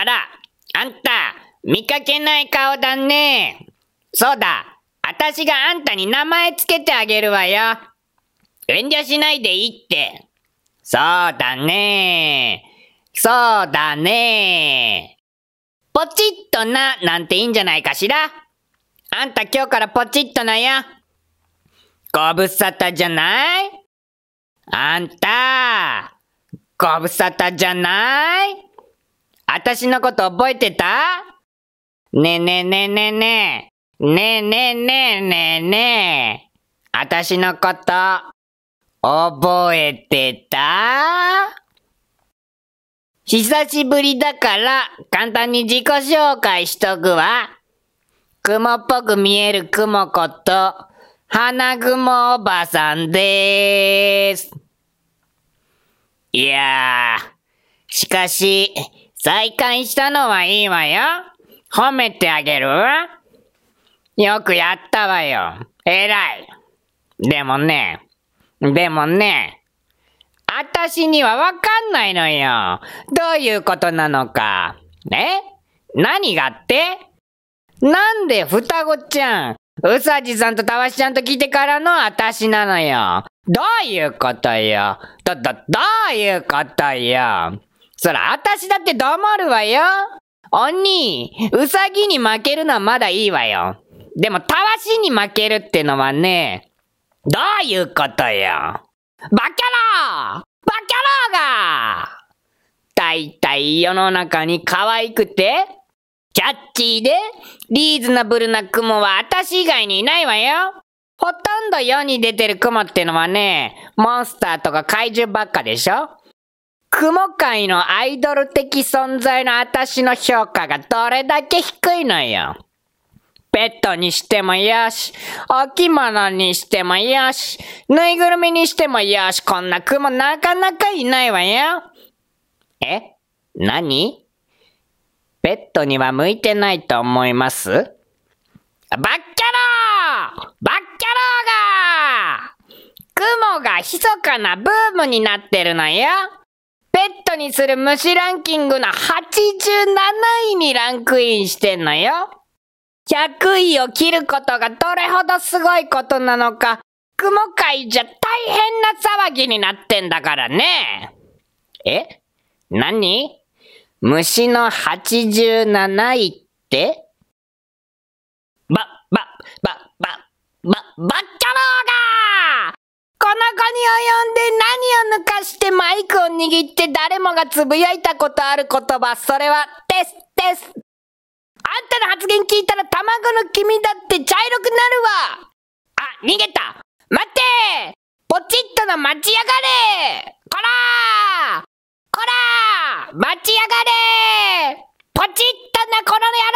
あら、あんた、見かけない顔だね。そうだ、あたしがあんたに名前つけてあげるわよ。遠慮しないでいいって。そうだね。そうだね。ポチッとな、なんていいんじゃないかしら。あんた今日からポチッとなや。ご無沙汰じゃない？あんた、ご無沙汰じゃない？あたしのこと覚えてた？ねえねえねえねえねえ。ねえねえねえねえねえ。あたしのこと、覚えてた？久しぶりだから、簡単に自己紹介しとくわ。雲っぽく見える雲こと、花雲おばさんでーす。いやー、しかし、再会したのはいいわよ。褒めてあげる？わ。よくやったわよ。偉い。でもね、でもね、あたしにはわかんないのよ。どういうことなのか。え？何がって？なんで双子ちゃん、うさじさんとたわしちゃんと来てからのあたしなのよ。どういうことよ？ど、ど、どういうことよ？そら、あたしだって黙るわよ。おに、うさぎに負けるのはまだいいわよ。でも、たわしに負けるってのはね、どういうことよ。バキャローバキャローがだいたい世の中に可愛くて、キャッチーで、リーズナブルな雲は私以外にいないわよ。ほとんど世に出てる雲ってのはね、モンスターとか怪獣ばっかでしょ雲界のアイドル的存在の私の評価がどれだけ低いのよ。ペットにしてもよし、置物にしてもよし、ぬいぐるみにしてもよし、こんな雲なかなかいないわよ。え？何？ペットには向いてないと思います？バッキャローバッキャローが雲が密かなブームになってるのよ。ペットにする虫ランキングの87位にランクインしてんのよ。100位を切ることがどれほどすごいことなのか、雲界じゃ大変な騒ぎになってんだからね。え？何？虫の87位って？ば、ば、ば、ば、ば、ばっキャロー及んで何を抜かしてマイクを握って誰もがつぶやいたことある言葉、それは、です、です。あんたの発言聞いたら卵の黄身だって茶色くなるわ。あ、逃げた。待ってポチッとの待ちやがれ。こらー。こらー。待ちやがれ。ポチッとなこの野